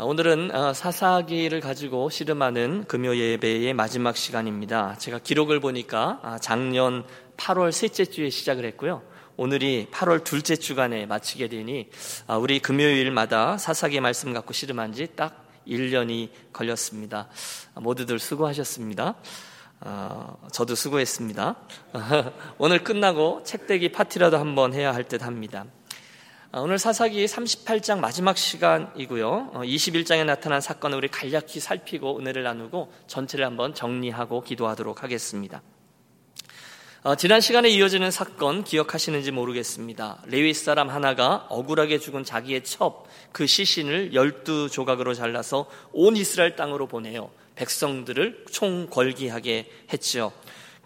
아, 오늘은 어, 사사기를 가지고 씨름하는 금요 예배의 마지막 시간입니다. 제가 기록을 보니까 아, 작년 8월 셋째 주에 시작을 했고요. 오늘이 8월 둘째 주간에 마치게 되니 아, 우리 금요일마다 사사기 말씀 갖고 씨름한 지 딱 1년이 걸렸습니다. 모두들 수고하셨습니다. 저도 수고했습니다. 오늘 끝나고 책대기 파티라도 한번 해야 할 듯 합니다. 아, 오늘 사사기 38장 마지막 시간이고요. 21장에 어, 나타난 사건을 우리 간략히 살피고 은혜를 나누고 전체를 한번 정리하고 기도하도록 하겠습니다. 어, 지난 시간에 이어지는 사건 기억하시는지 모르겠습니다. 레위 사람 하나가 억울하게 죽은 자기의 첩, 그 시신을 열두 조각으로 잘라서 온 이스라엘 땅으로 보내요. 백성들을 총궐기하게 했지요.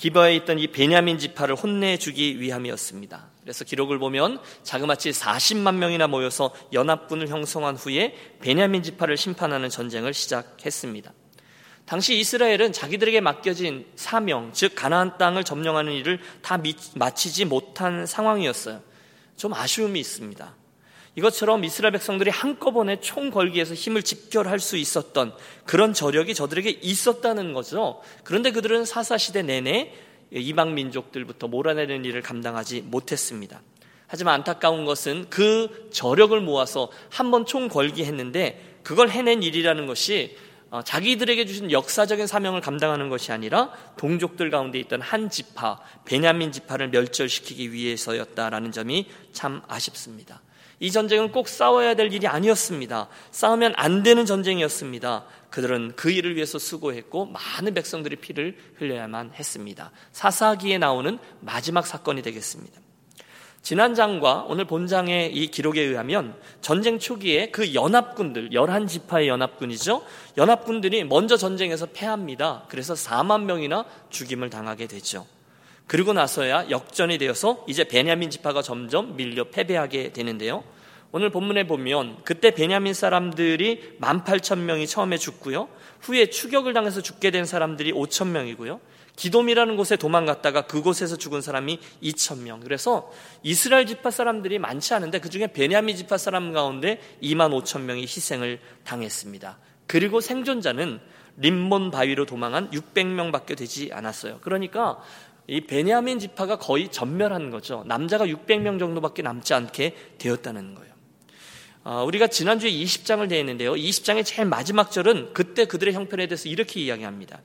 기바에 있던 이 베냐민 지파를 혼내주기 위함이었습니다. 그래서 기록을 보면 자그마치 40만 명이나 모여서 연합군을 형성한 후에 베냐민 지파를 심판하는 전쟁을 시작했습니다. 당시 이스라엘은 자기들에게 맡겨진 사명, 즉 가나안 땅을 점령하는 일을 다 마치지 못한 상황이었어요. 좀 아쉬움이 있습니다. 이것처럼 이스라엘 백성들이 한꺼번에 총 걸기에서 힘을 집결할 수 있었던 그런 저력이 저들에게 있었다는 거죠. 그런데 그들은 사사시대 내내 이방 민족들부터 몰아내는 일을 감당하지 못했습니다. 하지만 안타까운 것은 그 저력을 모아서 한 번 총 걸기 했는데 그걸 해낸 일이라는 것이 어, 자기들에게 주신 역사적인 사명을 감당하는 것이 아니라 동족들 가운데 있던 한 지파, 베냐민 지파를 멸절시키기 위해서였다라는 점이 참 아쉽습니다. 이 전쟁은 꼭 싸워야 될 일이 아니었습니다. 싸우면 안 되는 전쟁이었습니다. 그들은 그 일을 위해서 수고했고 많은 백성들이 피를 흘려야만 했습니다. 사사기에 나오는 마지막 사건이 되겠습니다. 지난 장과 오늘 본장의 이 기록에 의하면 전쟁 초기에 그 연합군들, 11지파의 연합군이죠. 연합군들이 먼저 전쟁에서 패합니다. 그래서 4만 명이나 죽임을 당하게 되죠. 그리고 나서야 역전이 되어서 이제 베냐민 지파가 점점 밀려 패배하게 되는데요. 오늘 본문에 보면 그때 베냐민 사람들이 18,000명이 처음에 죽고요. 후에 추격을 당해서 죽게 된 사람들이 5,000명이고요. 기돔이라는 곳에 도망갔다가 그곳에서 죽은 사람이 2,000명. 그래서 이스라엘 지파 사람들이 많지 않은데 그중에 베냐민 지파 사람 가운데 2만 5천 명이 희생을 당했습니다. 그리고 생존자는 림몬 바위로 도망한 600명밖에 되지 않았어요. 그러니까 이 베냐민 지파가 거의 전멸한 거죠. 남자가 600명 정도밖에 남지 않게 되었다는 거예요. 아, 우리가 지난주에 20장을 대했는데요. 20장의 제일 마지막 절은 그때 그들의 형편에 대해서 이렇게 이야기합니다.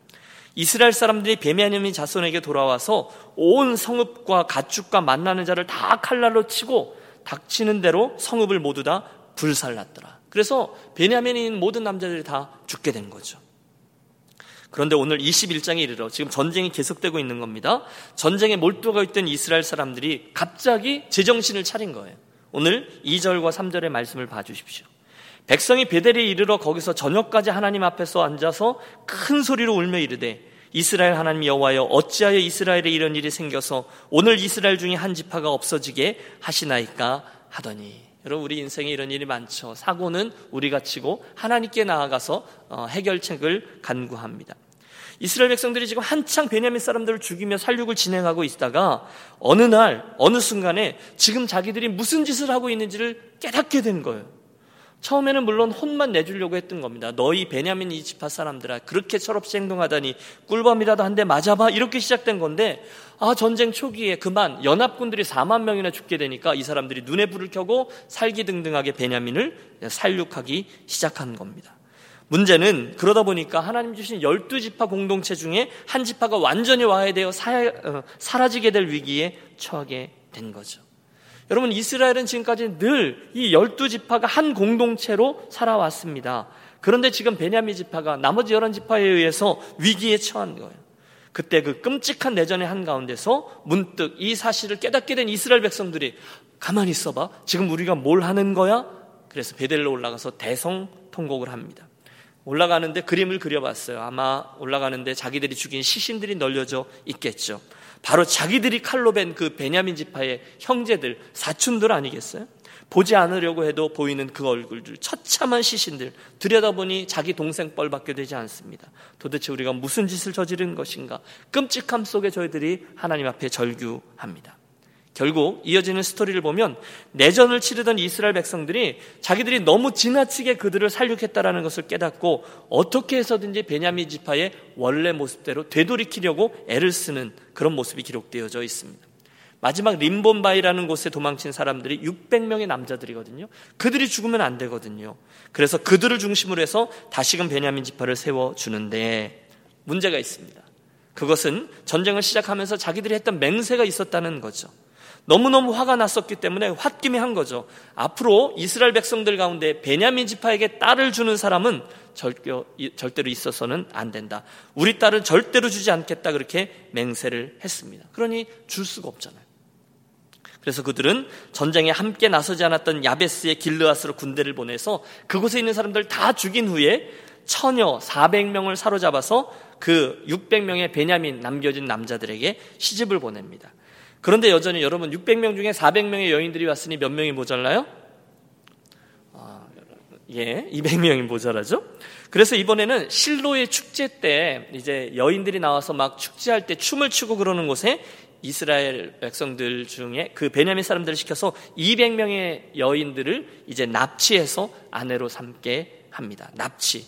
이스라엘 사람들이 베냐민 자손에게 돌아와서 온 성읍과 가축과 만나는 자를 다 칼날로 치고 닥치는 대로 성읍을 모두 다 불살랐더라. 그래서 베냐민인 모든 남자들이 다 죽게 된 거죠. 그런데 오늘 21장에 이르러 지금 전쟁이 계속되고 있는 겁니다. 전쟁에 몰두가 있던 이스라엘 사람들이 갑자기 제정신을 차린 거예요. 오늘 2절과 3절의 말씀을 봐주십시오. 백성이 베델에 이르러 거기서 저녁까지 하나님 앞에서 앉아서 큰 소리로 울며 이르되 이스라엘 하나님 여호와여 어찌하여 이스라엘에 이런 일이 생겨서 오늘 이스라엘 중에 한 지파가 없어지게 하시나이까 하더니 여러분 우리 인생에 이런 일이 많죠. 사고는 우리가 치고 하나님께 나아가서 어, 해결책을 간구합니다. 이스라엘 백성들이 지금 한창 베냐민 사람들을 죽이며 살육을 진행하고 있다가 어느 날 어느 순간에 지금 자기들이 무슨 짓을 하고 있는지를 깨닫게 된 거예요. 처음에는 물론 혼만 내주려고 했던 겁니다. 너희 베냐민 이 지파 사람들아 그렇게 철없이 행동하다니 꿀밤이라도 한 대 맞아봐 이렇게 시작된 건데 아 전쟁 초기에 그만 연합군들이 4만 명이나 죽게 되니까 이 사람들이 눈에 불을 켜고 살기 등등하게 베냐민을 살육하기 시작한 겁니다. 문제는 그러다 보니까 하나님 주신 열두 지파 공동체 중에 한 지파가 완전히 와해되어 어, 사라지게 될 위기에 처하게 된 거죠. 여러분 이스라엘은 지금까지 늘 이 열두 지파가 한 공동체로 살아왔습니다. 그런데 지금 베냐미 지파가 나머지 열한 지파에 의해서 위기에 처한 거예요. 그때 그 끔찍한 내전의 한 가운데서 문득 이 사실을 깨닫게 된 이스라엘 백성들이 가만히 있어봐. 지금 우리가 뭘 하는 거야? 그래서 베델로 올라가서 대성 통곡을 합니다. 올라가는데 그림을 그려봤어요. 아마 올라가는데 자기들이 죽인 시신들이 널려져 있겠죠. 바로 자기들이 칼로 벤 그 베냐민 지파의 형제들, 사촌들 아니겠어요? 보지 않으려고 해도 보이는 그 얼굴들, 처참한 시신들, 들여다보니 자기 동생 뻘밖에 되지 않습니다. 도대체 우리가 무슨 짓을 저지른 것인가? 끔찍함 속에 저희들이 하나님 앞에 절규합니다. 결국 이어지는 스토리를 보면 내전을 치르던 이스라엘 백성들이 자기들이 너무 지나치게 그들을 살육했다라는 것을 깨닫고 어떻게 해서든지 베냐민 지파의 원래 모습대로 되돌이키려고 애를 쓰는 그런 모습이 기록되어져 있습니다. 마지막 림본바이라는 곳에 도망친 사람들이 600명의 남자들이거든요. 그들이 죽으면 안 되거든요. 그래서 그들을 중심으로 해서 다시금 베냐민 지파를 세워 주는데 문제가 있습니다. 그것은 전쟁을 시작하면서 자기들이 했던 맹세가 있었다는 거죠. 너무너무 화가 났었기 때문에 홧김에 한 거죠. 앞으로 이스라엘 백성들 가운데 베냐민 지파에게 딸을 주는 사람은 절대로 있어서는 안 된다. 우리 딸은 절대로 주지 않겠다. 그렇게 맹세를 했습니다. 그러니 줄 수가 없잖아요. 그래서 그들은 전쟁에 함께 나서지 않았던 야베스의 길르앗으로 군대를 보내서 그곳에 있는 사람들 다 죽인 후에 처녀 400명을 사로잡아서 그 600명의 베냐민 남겨진 남자들에게 시집을 보냅니다. 그런데 여전히 여러분 600명 중에 400명의 여인들이 왔으니 몇 명이 모자라요? 아, 예, 200명이 모자라죠. 그래서 이번에는 실로의 축제 때 이제 여인들이 나와서 막 축제할 때 춤을 추고 그러는 곳에 이스라엘 백성들 중에 그 베냐민 사람들을 시켜서 200명의 여인들을 이제 납치해서 아내로 삼게 합니다. 납치.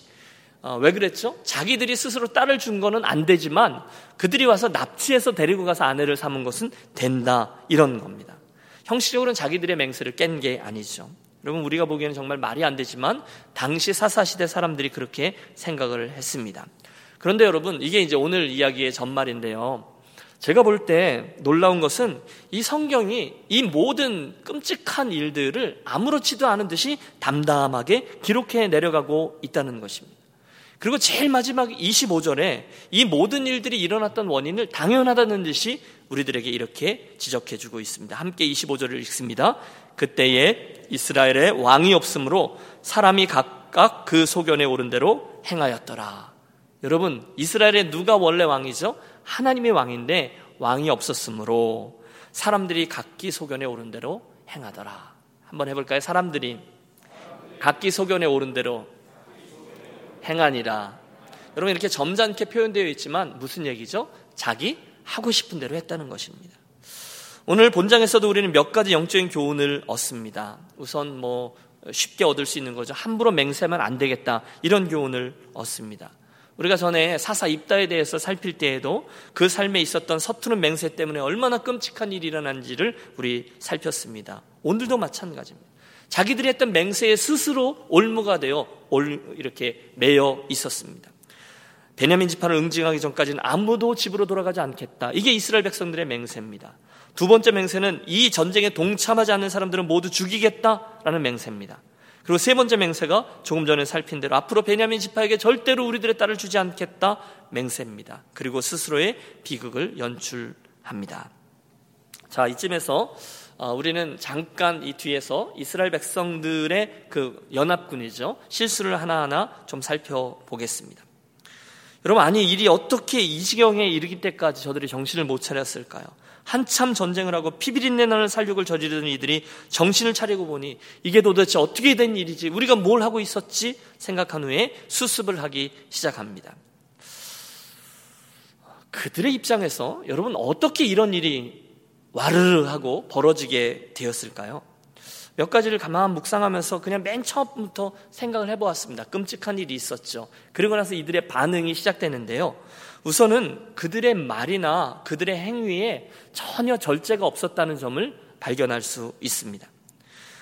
어, 왜 그랬죠? 자기들이 스스로 딸을 준 거는 안 되지만 그들이 와서 납치해서 데리고 가서 아내를 삼은 것은 된다. 이런 겁니다. 형식적으로는 자기들의 맹세를 깬 게 아니죠. 여러분, 우리가 보기에는 정말 말이 안 되지만 당시 사사 시대 사람들이 그렇게 생각을 했습니다. 그런데 여러분, 이게 이제 오늘 이야기의 전말인데요. 제가 볼 때 놀라운 것은 이 성경이 이 모든 끔찍한 일들을 아무렇지도 않은 듯이 담담하게 기록해 내려가고 있다는 것입니다. 그리고 제일 마지막 25절에 이 모든 일들이 일어났던 원인을 당연하다는 듯이 우리들에게 이렇게 지적해 주고 있습니다. 함께 25절을 읽습니다. 그때에 이스라엘에 왕이 없으므로 사람이 각각 그 소견에 오른 대로 행하였더라. 여러분, 이스라엘에 누가 원래 왕이죠? 하나님의 왕인데 왕이 없었으므로 사람들이 각기 소견에 오른 대로 행하더라. 한번 해볼까요? 사람들이 각기 소견에 오른 대로 행하니라. 여러분 이렇게 점잖게 표현되어 있지만 무슨 얘기죠? 자기 하고 싶은 대로 했다는 것입니다. 오늘 본장에서도 우리는 몇 가지 영적인 교훈을 얻습니다. 우선 뭐 쉽게 얻을 수 있는 거죠. 함부로 맹세만 안 되겠다. 이런 교훈을 얻습니다. 우리가 전에 사사 입다에 대해서 살필 때에도 그 삶에 있었던 서투른 맹세 때문에 얼마나 끔찍한 일이 일어난지를 우리 살폈습니다. 오늘도 마찬가지입니다. 자기들이 했던 맹세에 스스로 올무가 되어 이렇게 매여 있었습니다. 베냐민 지파를 응징하기 전까지는 아무도 집으로 돌아가지 않겠다. 이게 이스라엘 백성들의 맹세입니다. 두 번째 맹세는 이 전쟁에 동참하지 않는 사람들은 모두 죽이겠다라는 맹세입니다. 그리고 세 번째 맹세가 조금 전에 살핀 대로 앞으로 베냐민 지파에게 절대로 우리들의 딸을 주지 않겠다 맹세입니다. 그리고 스스로의 비극을 연출합니다. 자, 이쯤에서 어, 우리는 잠깐 이 뒤에서 이스라엘 백성들의 그 연합군이죠. 실수를 하나하나 좀 살펴보겠습니다. 여러분, 아니, 일이 어떻게 이 지경에 이르기 때까지 저들이 정신을 못 차렸을까요? 한참 전쟁을 하고 피비린내 나는 살육을 저지르는 이들이 정신을 차리고 보니 이게 도대체 어떻게 된 일이지? 우리가 뭘 하고 있었지? 생각한 후에 수습을 하기 시작합니다. 그들의 입장에서 여러분 어떻게 이런 일이 와르르 하고 벌어지게 되었을까요? 몇 가지를 가만 묵상하면서 그냥 맨 처음부터 생각을 해보았습니다. 끔찍한 일이 있었죠. 그리고 나서 이들의 반응이 시작되는데요. 우선은 그들의 말이나 그들의 행위에 전혀 절제가 없었다는 점을 발견할 수 있습니다.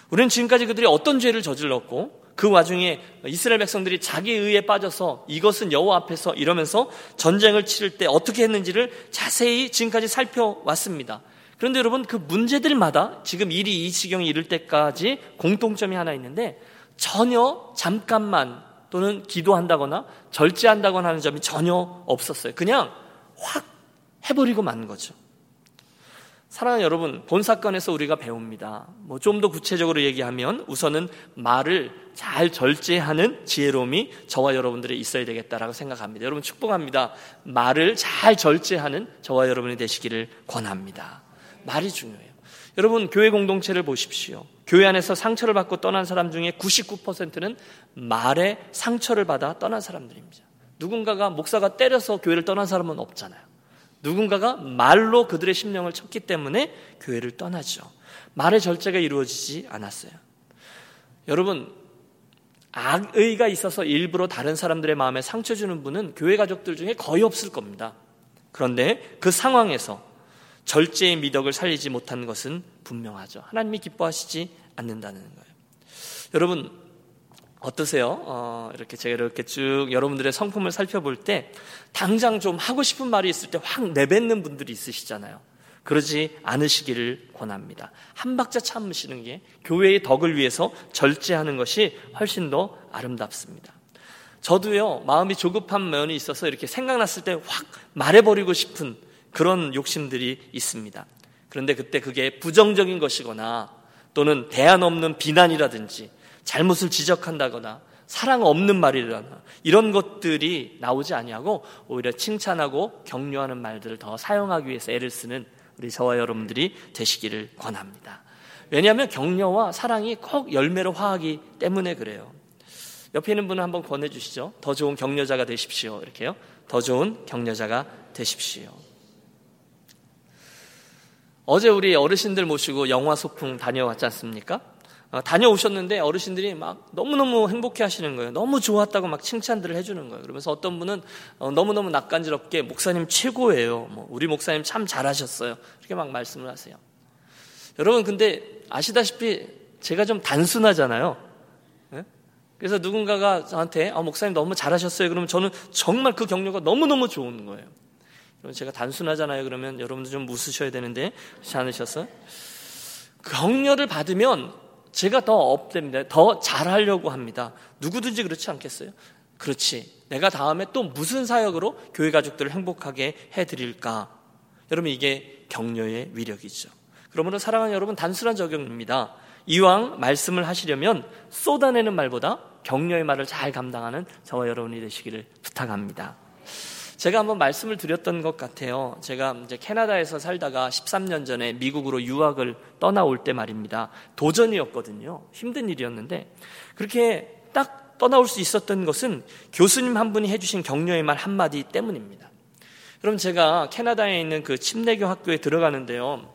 우리는 지금까지 그들이 어떤 죄를 저질렀고 그 와중에 이스라엘 백성들이 자기 의에 빠져서 이것은 여호와 앞에서 이러면서 전쟁을 치를 때 어떻게 했는지를 자세히 지금까지 살펴왔습니다. 그런데 여러분 그 문제들마다 지금 일이 이 지경에 이를 때까지 공통점이 하나 있는데 전혀 잠깐만 또는 기도한다거나 절제한다거나 하는 점이 전혀 없었어요. 그냥 확 해버리고 만 거죠. 사랑하는 여러분, 본 사건에서 우리가 배웁니다. 뭐 좀 더 구체적으로 얘기하면 우선은 말을 잘 절제하는 지혜로움이 저와 여러분들에 있어야 되겠다라고 생각합니다. 여러분 축복합니다. 말을 잘 절제하는 저와 여러분이 되시기를 권합니다. 말이 중요해요. 여러분, 교회 공동체를 보십시오. 교회 안에서 상처를 받고 떠난 사람 중에 99%는 말에 상처를 받아 떠난 사람들입니다. 누군가가 목사가 때려서 교회를 떠난 사람은 없잖아요. 누군가가 말로 그들의 심령을 쳤기 때문에 교회를 떠나죠. 말의 절제가 이루어지지 않았어요. 여러분, 악의가 있어서 일부러 다른 사람들의 마음에 상처 주는 분은 교회 가족들 중에 거의 없을 겁니다. 그런데 그 상황에서 절제의 미덕을 살리지 못한 것은 분명하죠. 하나님이 기뻐하시지 않는다는 거예요. 여러분, 어떠세요? 어, 이렇게 제가 이렇게 쭉 여러분들의 성품을 살펴볼 때 당장 좀 하고 싶은 말이 있을 때 확 내뱉는 분들이 있으시잖아요. 그러지 않으시기를 권합니다. 한 박자 참으시는 게 교회의 덕을 위해서 절제하는 것이 훨씬 더 아름답습니다. 저도요, 마음이 조급한 면이 있어서 이렇게 생각났을 때 확 말해버리고 싶은 그런 욕심들이 있습니다. 그런데 그때 그게 부정적인 것이거나 또는 대안 없는 비난이라든지 잘못을 지적한다거나 사랑 없는 말이라나 이런 것들이 나오지 아니하고 오히려 칭찬하고 격려하는 말들을 더 사용하기 위해서 애를 쓰는 우리 저와 여러분들이 되시기를 권합니다. 왜냐하면 격려와 사랑이 꼭 열매로 화하기 때문에 그래요. 옆에 있는 분을 한번 권해 주시죠. 더 좋은 격려자가 되십시오. 이렇게요. 더 좋은 격려자가 되십시오. 어제 우리 어르신들 모시고 영화 소풍 다녀왔지 않습니까? 어, 다녀오셨는데 어르신들이 막 너무너무 행복해 하시는 거예요. 너무 좋았다고 막 칭찬들을 해주는 거예요. 그러면서 어떤 분은 어, 너무너무 낯간지럽게 목사님 최고예요. 뭐 우리 목사님 참 잘하셨어요. 이렇게 막 말씀을 하세요. 여러분, 근데 아시다시피 제가 좀 단순하잖아요. 네? 그래서 누군가가 저한테 아, 목사님 너무 잘하셨어요. 그러면 저는 정말 그 격려가 너무너무 좋은 거예요. 제가 단순하잖아요. 그러면 여러분들 좀 웃으셔야 되는데 그렇지 않으셨어요? 격려를 받으면 제가 더 업됩니다. 더 잘하려고 합니다. 누구든지 그렇지 않겠어요? 그렇지. 내가 다음에 또 무슨 사역으로 교회 가족들을 행복하게 해드릴까? 여러분 이게 격려의 위력이죠. 그러므로 사랑하는 여러분 단순한 적용입니다. 이왕 말씀을 하시려면 쏟아내는 말보다 격려의 말을 잘 감당하는 저와 여러분이 되시기를 부탁합니다. 제가 한번 말씀을 드렸던 것 같아요. 제가 이제 캐나다에서 살다가 13년 전에 미국으로 유학을 떠나올 때 말입니다. 도전이었거든요. 힘든 일이었는데 그렇게 딱 떠나올 수 있었던 것은 교수님 한 분이 해주신 격려의 말 한마디 때문입니다. 그럼 제가 캐나다에 있는 그 침례교 학교에 들어가는데요.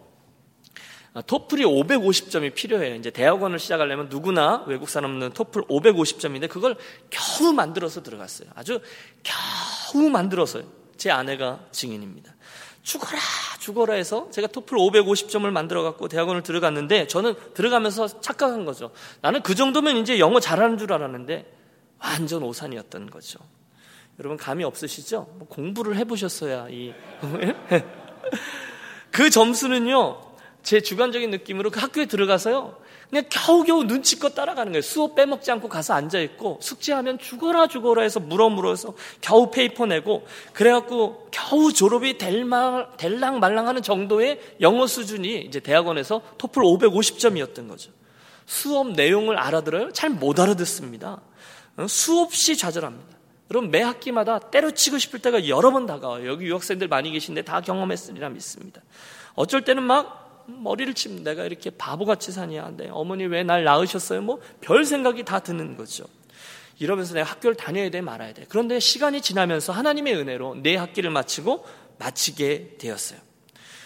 아, 토플이 550점이 필요해요. 이제 대학원을 시작하려면 누구나 외국 사람은 토플 550점인데 그걸 겨우 만들어서 들어갔어요. 아주 겨우 만들어서요. 제 아내가 증인입니다. 죽어라, 죽어라 해서 제가 토플 550점을 만들어 갖고 대학원을 들어갔는데 저는 들어가면서 착각한 거죠. 나는 그 정도면 이제 영어 잘하는 줄 알았는데 완전 오산이었던 거죠. 여러분 감이 없으시죠? 뭐 공부를 해보셨어야 이 그 점수는요 제 주관적인 느낌으로 그 학교에 들어가서요. 그냥 겨우겨우 눈치껏 따라가는 거예요. 수업 빼먹지 않고 가서 앉아있고 숙제하면 죽어라 죽어라 해서 물어 물어서 겨우 paper 내고 그래갖고 겨우 졸업이 될말, 될랑 말랑 하는 정도의 영어 수준이 이제 대학원에서 토플 550점이었던 거죠. 수업 내용을 알아들어요? 잘 못 알아듣습니다. 어? 수없이 좌절합니다. 여러분 매 학기마다 때려치고 싶을 때가 여러 번 다가와요. 여기 유학생들 많이 계신데 다 경험했으리라 믿습니다. 어쩔 때는 막 머리를 칩니다. 내가 이렇게 바보같이 사냐. 네, 어머니 왜 날 낳으셨어요? 뭐 별 생각이 다 드는 거죠. 이러면서 내가 학교를 다녀야 돼 말아야 돼. 그런데 시간이 지나면서 하나님의 은혜로 내 학기를 마치고 마치게 되었어요.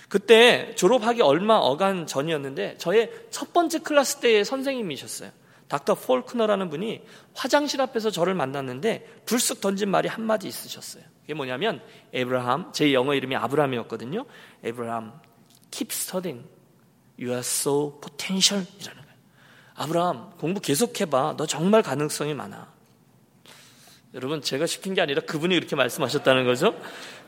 그때 졸업하기 얼마 어간 전이었는데 저의 첫 번째 클래스 때의 선생님이셨어요. 닥터 폴크너라는 분이 화장실 앞에서 저를 만났는데 불쑥 던진 말이 한마디 있으셨어요. 그게 뭐냐면 에브라함, 제 영어 이름이 아브라함이었거든요. 에브라함, keep studying. You are so potential. 이라는 거예요. 아브라함, 공부 계속해봐. 너 정말 가능성이 많아. 여러분, 제가 시킨 게 아니라 그분이 이렇게 말씀하셨다는 거죠.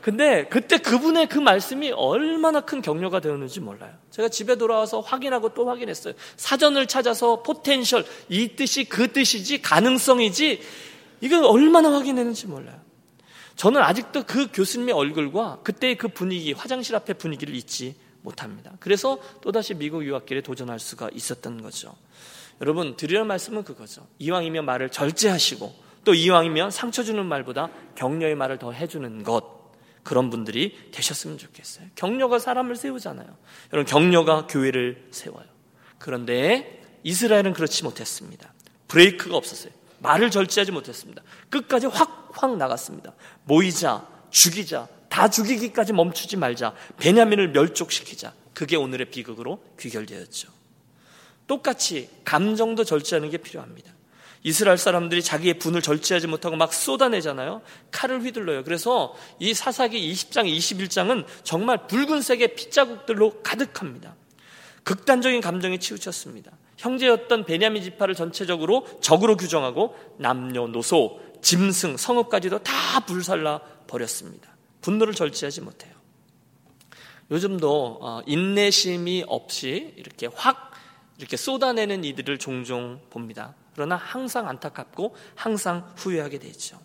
근데 그때 그분의 그 말씀이 얼마나 큰 격려가 되었는지 몰라요. 제가 집에 돌아와서 확인하고 또 확인했어요. 사전을 찾아서 potential, 이 뜻이 그 뜻이지, 가능성이지, 이거 얼마나 확인했는지 몰라요. 저는 아직도 그 교수님의 얼굴과 그때의 그 분위기, 화장실 앞의 분위기를 잊지 못합니다. 그래서 또다시 미국 유학길에 도전할 수가 있었던 거죠. 여러분, 드리는 말씀은 그거죠. 이왕이면 말을 절제하시고 또 이왕이면 상처 주는 말보다 격려의 말을 더 해주는 것. 그런 분들이 되셨으면 좋겠어요. 격려가 사람을 세우잖아요. 여러분, 격려가 교회를 세워요. 그런데 이스라엘은 그렇지 못했습니다. 브레이크가 없었어요. 말을 절제하지 못했습니다. 끝까지 확, 확 나갔습니다. 모이자, 죽이자, 다다 죽이기까지 멈추지 말자. 베냐민을 멸족시키자. 그게 오늘의 비극으로 귀결되었죠. 똑같이 감정도 절제하는 게 필요합니다. 이스라엘 사람들이 자기의 분을 절제하지 못하고 막 쏟아내잖아요. 칼을 휘둘러요. 그래서 이 사사기 20장, 21장은 정말 붉은색의 핏자국들로 가득합니다. 극단적인 감정에 치우쳤습니다. 형제였던 베냐민 지파를 전체적으로 적으로 규정하고 남녀노소, 짐승, 성읍까지도 다 불살라 버렸습니다. 분노를 절제하지 못해요. 요즘도 어, 인내심이 없이 이렇게 확 이렇게 쏟아내는 이들을 종종 봅니다. 그러나 항상 안타깝고 항상 후회하게 되죠.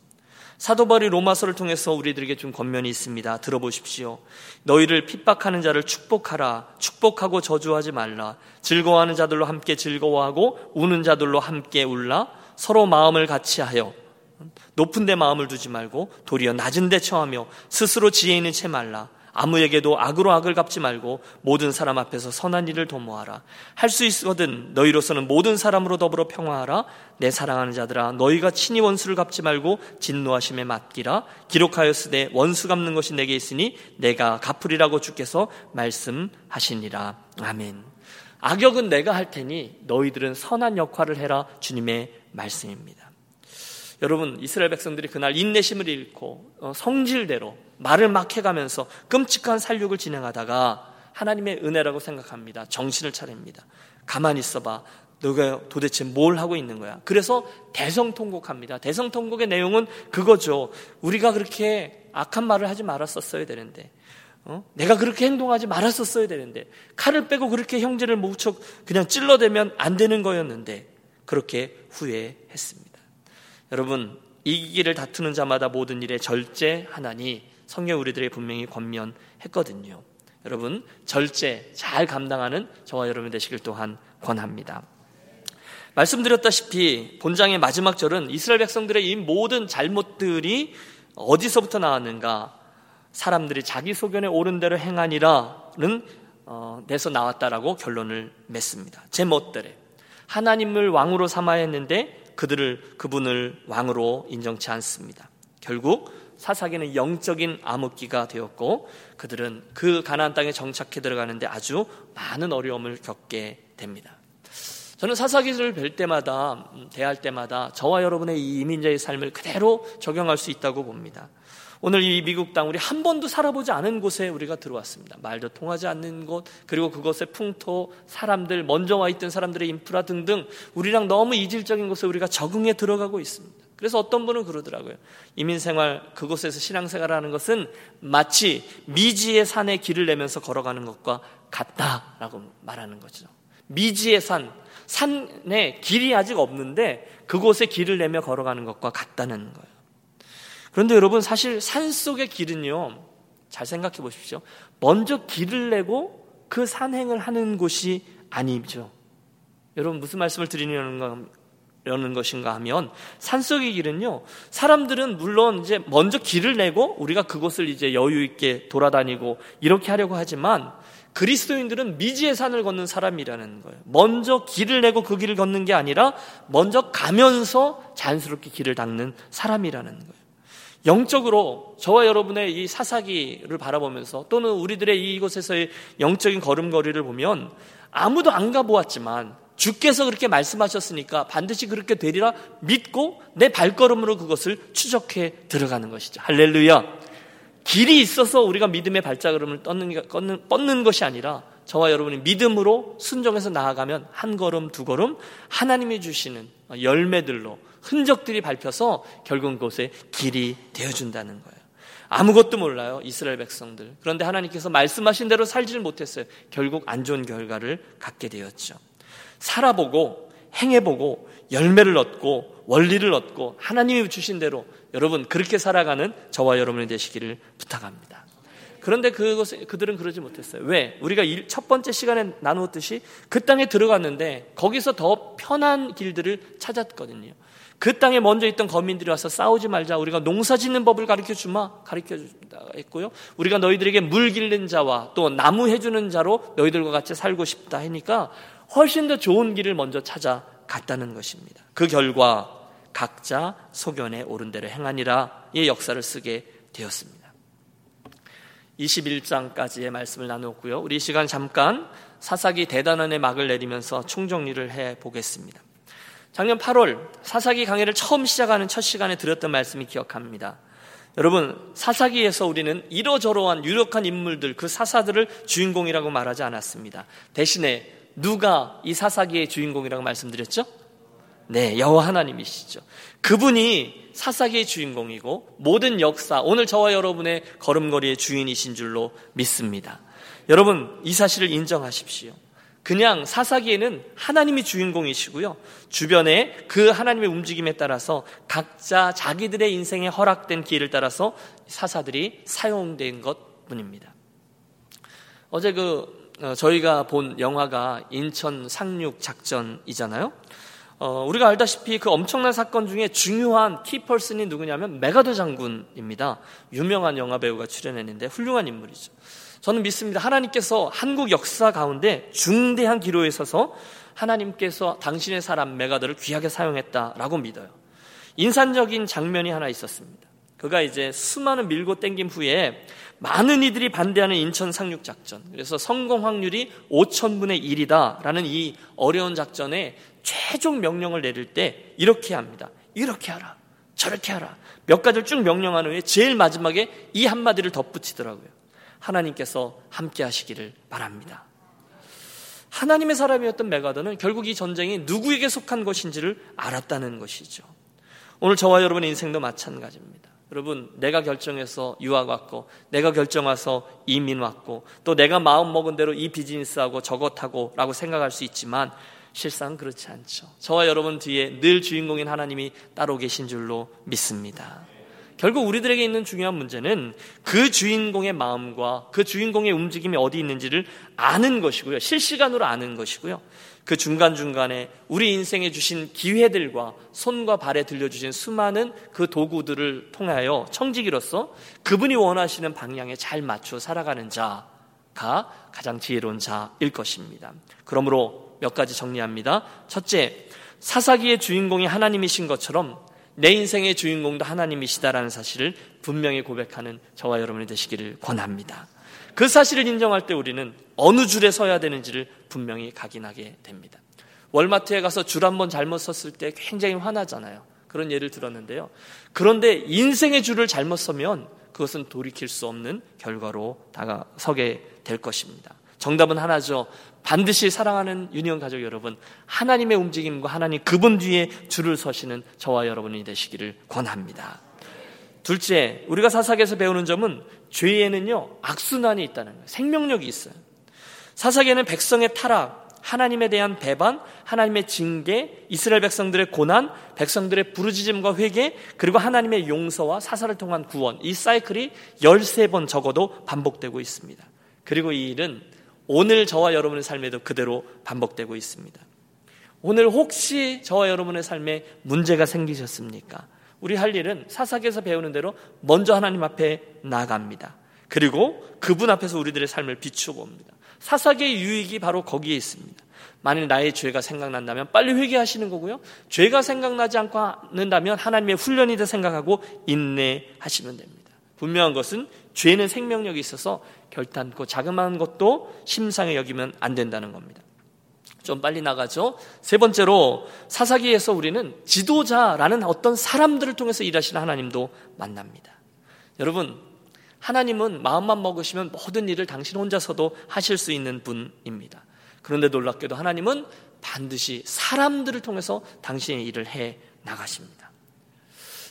사도 바울이 로마서를 통해서 우리들에게 준 권면이 있습니다. 들어보십시오. 너희를 핍박하는 자를 축복하라. 축복하고 저주하지 말라. 즐거워하는 자들로 함께 즐거워하고 우는 자들로 함께 울라. 서로 마음을 같이 하여 높은 데 마음을 두지 말고 도리어 낮은 데 처하며 스스로 지혜 있는 채 말라. 아무에게도 악으로 악을 갚지 말고 모든 사람 앞에서 선한 일을 도모하라. 할 수 있거든 너희로서는 모든 사람으로 더불어 평화하라. 내 사랑하는 자들아 너희가 친히 원수를 갚지 말고 진노하심에 맡기라. 기록하였으되 원수 갚는 것이 내게 있으니 내가 갚으리라고 주께서 말씀하시니라. 아멘. 악역은 내가 할 테니 너희들은 선한 역할을 해라. 주님의 말씀입니다. 여러분 이스라엘 백성들이 그날 인내심을 잃고 어, 성질대로 말을 막 해가면서 끔찍한 살육을 진행하다가 하나님의 은혜라고 생각합니다. 정신을 차립니다. 가만히 있어봐. 너가 도대체 뭘 하고 있는 거야? 그래서 대성통곡합니다. 대성통곡의 내용은 그거죠. 우리가 그렇게 악한 말을 하지 말았었어야 되는데, 어? 내가 그렇게 행동하지 말았었어야 되는데, 칼을 빼고 그렇게 형제를 뭉쳐 그냥 찔러대면 안 되는 거였는데, 그렇게 후회했습니다. 여러분, 이기기를 다투는 자마다 모든 일에 절제하나니 성경 우리들의 분명히 권면했거든요. 여러분 절제 잘 감당하는 저와 여러분 되시길 또한 권합니다. 말씀드렸다시피 본장의 마지막 절은 이스라엘 백성들의 이 모든 잘못들이 어디서부터 나왔는가? 사람들이 자기 소견에 옳은 대로 행하니라는 어, 내서 나왔다라고 결론을 맺습니다. 제 멋대로 하나님을 왕으로 삼아야 했는데 그들을 그분을 왕으로 인정치 않습니다. 결국 사사기는 영적인 암흑기가 되었고 그들은 그 가나안 땅에 정착해 들어가는데 아주 많은 어려움을 겪게 됩니다. 저는 사사기를 뵐 때마다 음, 대할 때마다 저와 여러분의 이 이민자의 삶을 그대로 적용할 수 있다고 봅니다. 오늘 이 미국 땅 우리 한 번도 살아보지 않은 곳에 우리가 들어왔습니다. 말도 통하지 않는 곳 그리고 그곳의 풍토 사람들 먼저 와 있던 사람들의 인프라 등등 우리랑 너무 이질적인 곳에 우리가 적응해 들어가고 있습니다. 그래서 어떤 분은 그러더라고요. 이민 생활 그곳에서 신앙 생활하는 것은 마치 미지의 산에 길을 내면서 걸어가는 것과 같다라고 말하는 거죠. 미지의 산, 산에 길이 아직 없는데 그곳에 길을 내며 걸어가는 것과 같다는 거예요. 그런데 여러분 사실 산 속의 길은요. 잘 생각해 보십시오. 먼저 길을 내고 그 산행을 하는 곳이 아니죠. 여러분 무슨 말씀을 드리는 려는 것인가 하면 산속의 길은요 사람들은 물론 이제 먼저 길을 내고 우리가 그곳을 이제 여유 있게 돌아다니고 이렇게 하려고 하지만 그리스도인들은 미지의 산을 걷는 사람이라는 거예요. 먼저 길을 내고 그 길을 걷는 게 아니라 먼저 가면서 자연스럽게 길을 닦는 사람이라는 거예요. 영적으로 저와 여러분의 이 사사기를 바라보면서 또는 우리들의 이곳에서의 영적인 걸음걸이를 보면 아무도 안 가보았지만 주께서 그렇게 말씀하셨으니까 반드시 그렇게 되리라 믿고 내 발걸음으로 그것을 추적해 들어가는 것이죠. 할렐루야. 길이 있어서 우리가 믿음의 발자걸음을 뻗는, 뻗는, 뻗는 것이 아니라 저와 여러분이 믿음으로 순종해서 나아가면 한 걸음 두 걸음 하나님이 주시는 열매들로 흔적들이 밟혀서 결국 그곳에 길이 되어준다는 거예요. 아무것도 몰라요. 이스라엘 백성들. 그런데 하나님께서 말씀하신 대로 살지를 못했어요. 결국 안 좋은 결과를 갖게 되었죠. 살아보고 행해보고 열매를 얻고 원리를 얻고 하나님이 주신 대로 여러분 그렇게 살아가는 저와 여러분이 되시기를 부탁합니다. 그런데 그것 그들은 그러지 못했어요. 왜? 우리가 첫 번째 시간에 나누었듯이 그 땅에 들어갔는데 거기서 더 편한 길들을 찾았거든요. 그 땅에 먼저 있던 거민들이 와서 싸우지 말자. 우리가 농사 짓는 법을 가르쳐 주마. 가르쳐 준다 했고요. 우리가 너희들에게 물 길는 자와 또 나무 해주는 자로 너희들과 같이 살고 싶다 하니까 훨씬 더 좋은 길을 먼저 찾아갔다는 것입니다. 그 결과 각자 소견에 오른 대로 행하니라의 역사를 쓰게 되었습니다. 21장까지의 말씀을 나누었고요. 우리 시간 잠깐 사사기 대단원의 막을 내리면서 총정리를 해 보겠습니다. 작년 8월 사사기 강의를 처음 시작하는 첫 시간에 들었던 말씀이 기억합니다. 여러분, 사사기에서 우리는 이러저러한 유력한 인물들, 그 사사들을 주인공이라고 말하지 않았습니다. 대신에 누가 이 사사기의 주인공이라고 말씀드렸죠? 네, 여호와 하나님이시죠. 그분이 사사기의 주인공이고 모든 역사, 오늘 저와 여러분의 걸음걸이의 주인이신 줄로 믿습니다. 여러분, 이 사실을 인정하십시오. 그냥 사사기에는 하나님이 주인공이시고요. 주변에 그 하나님의 움직임에 따라서 각자 자기들의 인생에 허락된 기회를 따라서 사사들이 사용된 것 뿐입니다. 어제 그 어, 저희가 본 영화가 인천 상륙 작전이잖아요. 어, 우리가 알다시피 그 엄청난 사건 중에 중요한 키퍼슨이 누구냐면 메가더 장군입니다. 유명한 영화 배우가 출연했는데 훌륭한 인물이죠. 저는 믿습니다. 하나님께서 한국 역사 가운데 중대한 기로에 서서 하나님께서 당신의 사람 메가더를 귀하게 사용했다라고 믿어요. 인산적인 장면이 하나 있었습니다. 그가 이제 수많은 밀고 땡김 후에 많은 이들이 반대하는 인천 상륙 작전. 그래서 성공 확률이 5천분의 1이다라는 이 어려운 작전에 최종 명령을 내릴 때 이렇게 합니다. 이렇게 하라. 저렇게 하라. 몇 가지를 쭉 명령한 후에 제일 마지막에 이 한마디를 덧붙이더라고요. 하나님께서 함께 하시기를 바랍니다. 하나님의 사람이었던 메가더는 결국 이 전쟁이 누구에게 속한 것인지를 알았다는 것이죠. 오늘 저와 여러분의 인생도 마찬가지입니다. 여러분, 내가 결정해서 유학 왔고, 내가 결정해서 이민 왔고, 또 내가 마음 먹은 대로 이 비즈니스하고 저것 하고 라고 생각할 수 있지만, 실상 그렇지 않죠. 저와 여러분 뒤에 늘 주인공인 하나님이 따로 계신 줄로 믿습니다. 결국 우리들에게 있는 중요한 문제는 그 주인공의 마음과 그 주인공의 움직임이 어디 있는지를 아는 것이고요. 실시간으로 아는 것이고요. 그 중간중간에 우리 인생에 주신 기회들과 손과 발에 들려주신 수많은 그 도구들을 통하여 청지기로서 그분이 원하시는 방향에 잘 맞춰 살아가는 자가 가장 지혜로운 자일 것입니다. 그러므로 몇 가지 정리합니다. 첫째, 사사기의 주인공이 하나님이신 것처럼 내 인생의 주인공도 하나님이시다라는 사실을 분명히 고백하는 저와 여러분이 되시기를 권합니다. 그 사실을 인정할 때 우리는 어느 줄에 서야 되는지를 분명히 각인하게 됩니다. 월마트에 가서 줄 한 번 잘못 섰을 때 굉장히 화나잖아요. 그런 예를 들었는데요. 그런데 인생의 줄을 잘못 서면 그것은 돌이킬 수 없는 결과로 다가서게 될 것입니다. 정답은 하나죠. 반드시 사랑하는 유니온 가족 여러분, 하나님의 움직임과 하나님 그분 뒤에 줄을 서시는 저와 여러분이 되시기를 권합니다. 둘째, 우리가 사사기에서 배우는 점은 죄에는요, 악순환이 있다는 거예요. 생명력이 있어요. 사사기에는 백성의 타락, 하나님에 대한 배반, 하나님의 징계, 이스라엘 백성들의 고난, 백성들의 부르짖음과 회개, 그리고 하나님의 용서와 사사를 통한 구원, 이 사이클이 13번 적어도 반복되고 있습니다. 그리고 이 일은 오늘 저와 여러분의 삶에도 그대로 반복되고 있습니다. 오늘 혹시 저와 여러분의 삶에 문제가 생기셨습니까? 우리 할 일은 사사기에서 배우는 대로 먼저 하나님 앞에 나갑니다. 그리고 그분 앞에서 우리들의 삶을 비추고 옵니다. 사사기의 유익이 바로 거기에 있습니다. 만일 나의 죄가 생각난다면 빨리 회개하시는 거고요. 죄가 생각나지 않는다면 하나님의 훈련이다 생각하고 인내하시면 됩니다. 분명한 것은 죄는 생명력이 있어서 결단코 자그마한 것도 심상에 여기면 안 된다는 겁니다. 좀 빨리 나가죠. 세 번째로 사사기에서 우리는 지도자라는 어떤 사람들을 통해서 일하시는 하나님도 만납니다. 여러분, 하나님은 마음만 먹으시면 모든 일을 당신 혼자서도 하실 수 있는 분입니다. 그런데 놀랍게도 하나님은 반드시 사람들을 통해서 당신의 일을 해 나가십니다.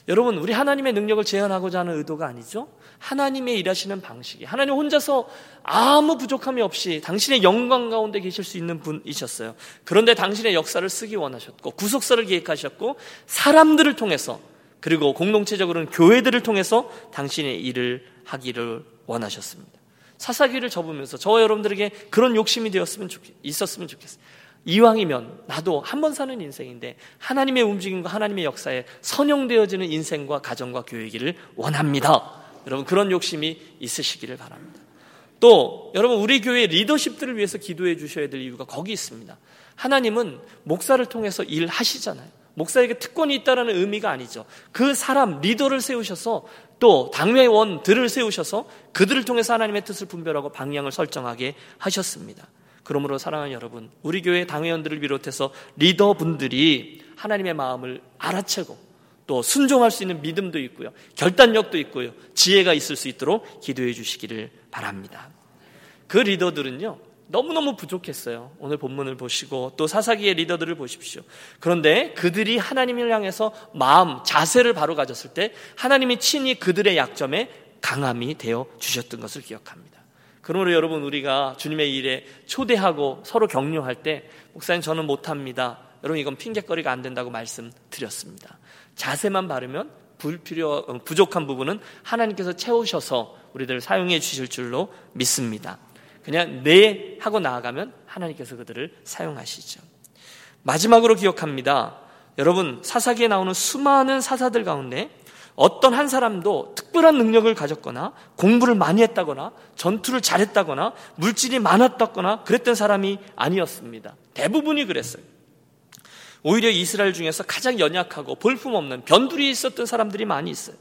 여러분, 우리 하나님의 능력을 제한하고자 하는 의도가 아니죠? 하나님의 일하시는 방식이 하나님 혼자서 아무 부족함이 없이 당신의 영광 가운데 계실 수 있는 분이셨어요. 그런데 당신의 역사를 쓰기 원하셨고 구속사를 기획하셨고 사람들을 통해서 그리고 공동체적으로는 교회들을 통해서 당신의 일을 하기를 원하셨습니다. 사사기를 접으면서 저와 여러분들에게 그런 욕심이 되었으면 좋겠, 있었으면 좋겠어요. 이왕이면 나도 한 번 사는 인생인데 하나님의 움직임과 하나님의 역사에 선용되어지는 인생과 가정과 교회기를 원합니다. 여러분 그런 욕심이 있으시기를 바랍니다. 또 여러분 우리 교회 리더십들을 위해서 기도해 주셔야 될 이유가 거기 있습니다. 하나님은 목사를 통해서 일하시잖아요. 목사에게 특권이 있다라는 의미가 아니죠. 그 사람 리더를 세우셔서 또 당회원들을 세우셔서 그들을 통해서 하나님의 뜻을 분별하고 방향을 설정하게 하셨습니다. 그러므로 사랑하는 여러분, 우리 교회 당회원들을 비롯해서 리더분들이 하나님의 마음을 알아채고 또 순종할 수 있는 믿음도 있고요. 결단력도 있고요. 지혜가 있을 수 있도록 기도해 주시기를 바랍니다. 그 리더들은요. 너무너무 부족했어요. 오늘 본문을 보시고 또 사사기의 리더들을 보십시오. 그런데 그들이 하나님을 향해서 마음, 자세를 바로 가졌을 때 하나님이 친히 그들의 약점에 강함이 되어 주셨던 것을 기억합니다. 그러므로 여러분 우리가 주님의 일에 초대하고 서로 격려할 때 목사님 저는 못합니다. 여러분 이건 핑계거리가 안 된다고 말씀드렸습니다. 자세만 바르면 불필요 어, 부족한 부분은 하나님께서 채우셔서 우리들 사용해 주실 줄로 믿습니다. 그냥 네 하고 나아가면 하나님께서 그들을 사용하시죠. 마지막으로 기억합니다. 여러분 사사기에 나오는 수많은 사사들 가운데 어떤 한 사람도 특별한 능력을 가졌거나 공부를 많이 했다거나 전투를 잘했다거나 물질이 많았다거나 그랬던 사람이 아니었습니다. 대부분이 그랬어요. 오히려 이스라엘 중에서 가장 연약하고 볼품없는 변두리에 있었던 사람들이 많이 있어요.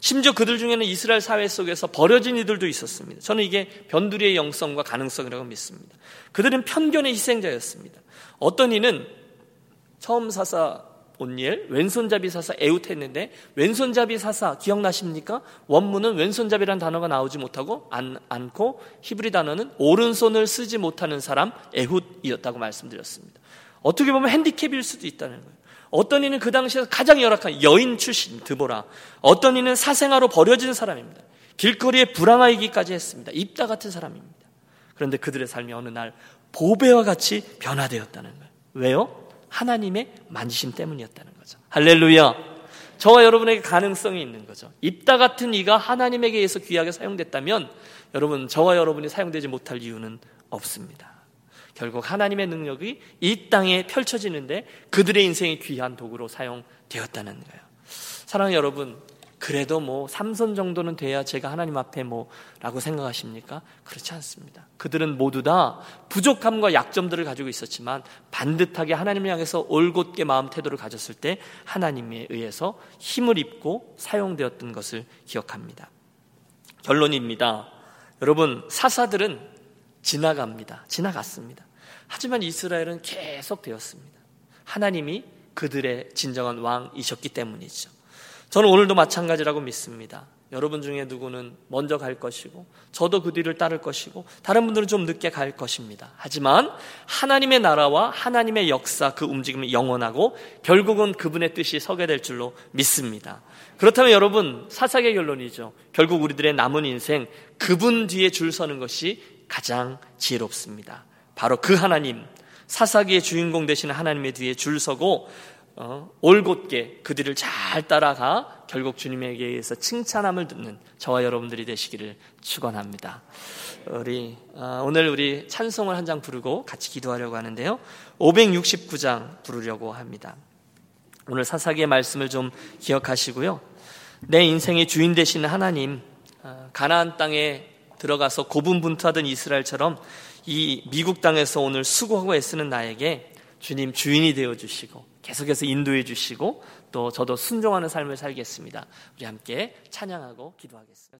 심지어 그들 중에는 이스라엘 사회 속에서 버려진 이들도 있었습니다. 저는 이게 변두리의 영성과 가능성이라고 믿습니다. 그들은 편견의 희생자였습니다. 어떤 이는 처음 사사 온니엘 왼손잡이 사사 에웃 했는데 왼손잡이 사사 기억나십니까? 원문은 왼손잡이란 단어가 나오지 못하고 안, 않고 히브리 단어는 오른손을 쓰지 못하는 사람 에훗이었다고 말씀드렸습니다. 어떻게 보면 핸디캡일 수도 있다는 거예요. 어떤 이는 그 당시에 가장 열악한 여인 출신 드보라. 어떤 이는 사생아로 버려진 사람입니다. 길거리에 불황하기까지 했습니다. 입다 같은 사람입니다. 그런데 그들의 삶이 어느 날 보배와 같이 변화되었다는 거예요. 왜요? 하나님의 만지심 때문이었다는 거죠. 할렐루야. 저와 여러분에게 가능성이 있는 거죠. 입다 같은 이가 하나님에게 의해서 귀하게 사용됐다면 여러분 저와 여러분이 사용되지 못할 이유는 없습니다. 결국 하나님의 능력이 이 땅에 펼쳐지는데 그들의 인생이 귀한 도구로 사용되었다는 거예요. 사랑하는 여러분, 그래도 뭐 삼선 정도는 돼야 제가 하나님 앞에 뭐라고 생각하십니까? 그렇지 않습니다. 그들은 모두 다 부족함과 약점들을 가지고 있었지만 반듯하게 하나님을 향해서 올곧게 마음 태도를 가졌을 때 하나님에 의해서 힘을 입고 사용되었던 것을 기억합니다. 결론입니다. 여러분, 사사들은 지나갑니다. 지나갔습니다. 하지만 이스라엘은 계속 되었습니다. 하나님이 그들의 진정한 왕이셨기 때문이죠. 저는 오늘도 마찬가지라고 믿습니다. 여러분 중에 누구는 먼저 갈 것이고, 저도 그 뒤를 따를 것이고, 다른 분들은 좀 늦게 갈 것입니다. 하지만 하나님의 나라와 하나님의 역사, 그 움직임이 영원하고, 결국은 그분의 뜻이 서게 될 줄로 믿습니다. 그렇다면 여러분, 사사의 결론이죠. 결국 우리들의 남은 인생, 그분 뒤에 줄 서는 것이 가장 지혜롭습니다. 바로 그 하나님, 사사기의 주인공 되시는 하나님의 뒤에 줄 서고 어, 올곧게 그들을 잘 따라가 결국 주님에게 의해서 칭찬함을 듣는 저와 여러분들이 되시기를 축원합니다. 우리 어, 오늘 우리 찬송을 한 장 부르고 같이 기도하려고 하는데요. 569장 부르려고 합니다. 오늘 사사기의 말씀을 좀 기억하시고요. 내 인생의 주인 되시는 하나님, 어, 가나안 땅에 들어가서 고분분투하던 이스라엘처럼 이 미국 땅에서 오늘 수고하고 애쓰는 나에게 주님 주인이 되어 주시고 계속해서 인도해 주시고 또 저도 순종하는 삶을 살겠습니다. 우리 함께 찬양하고 기도하겠습니다.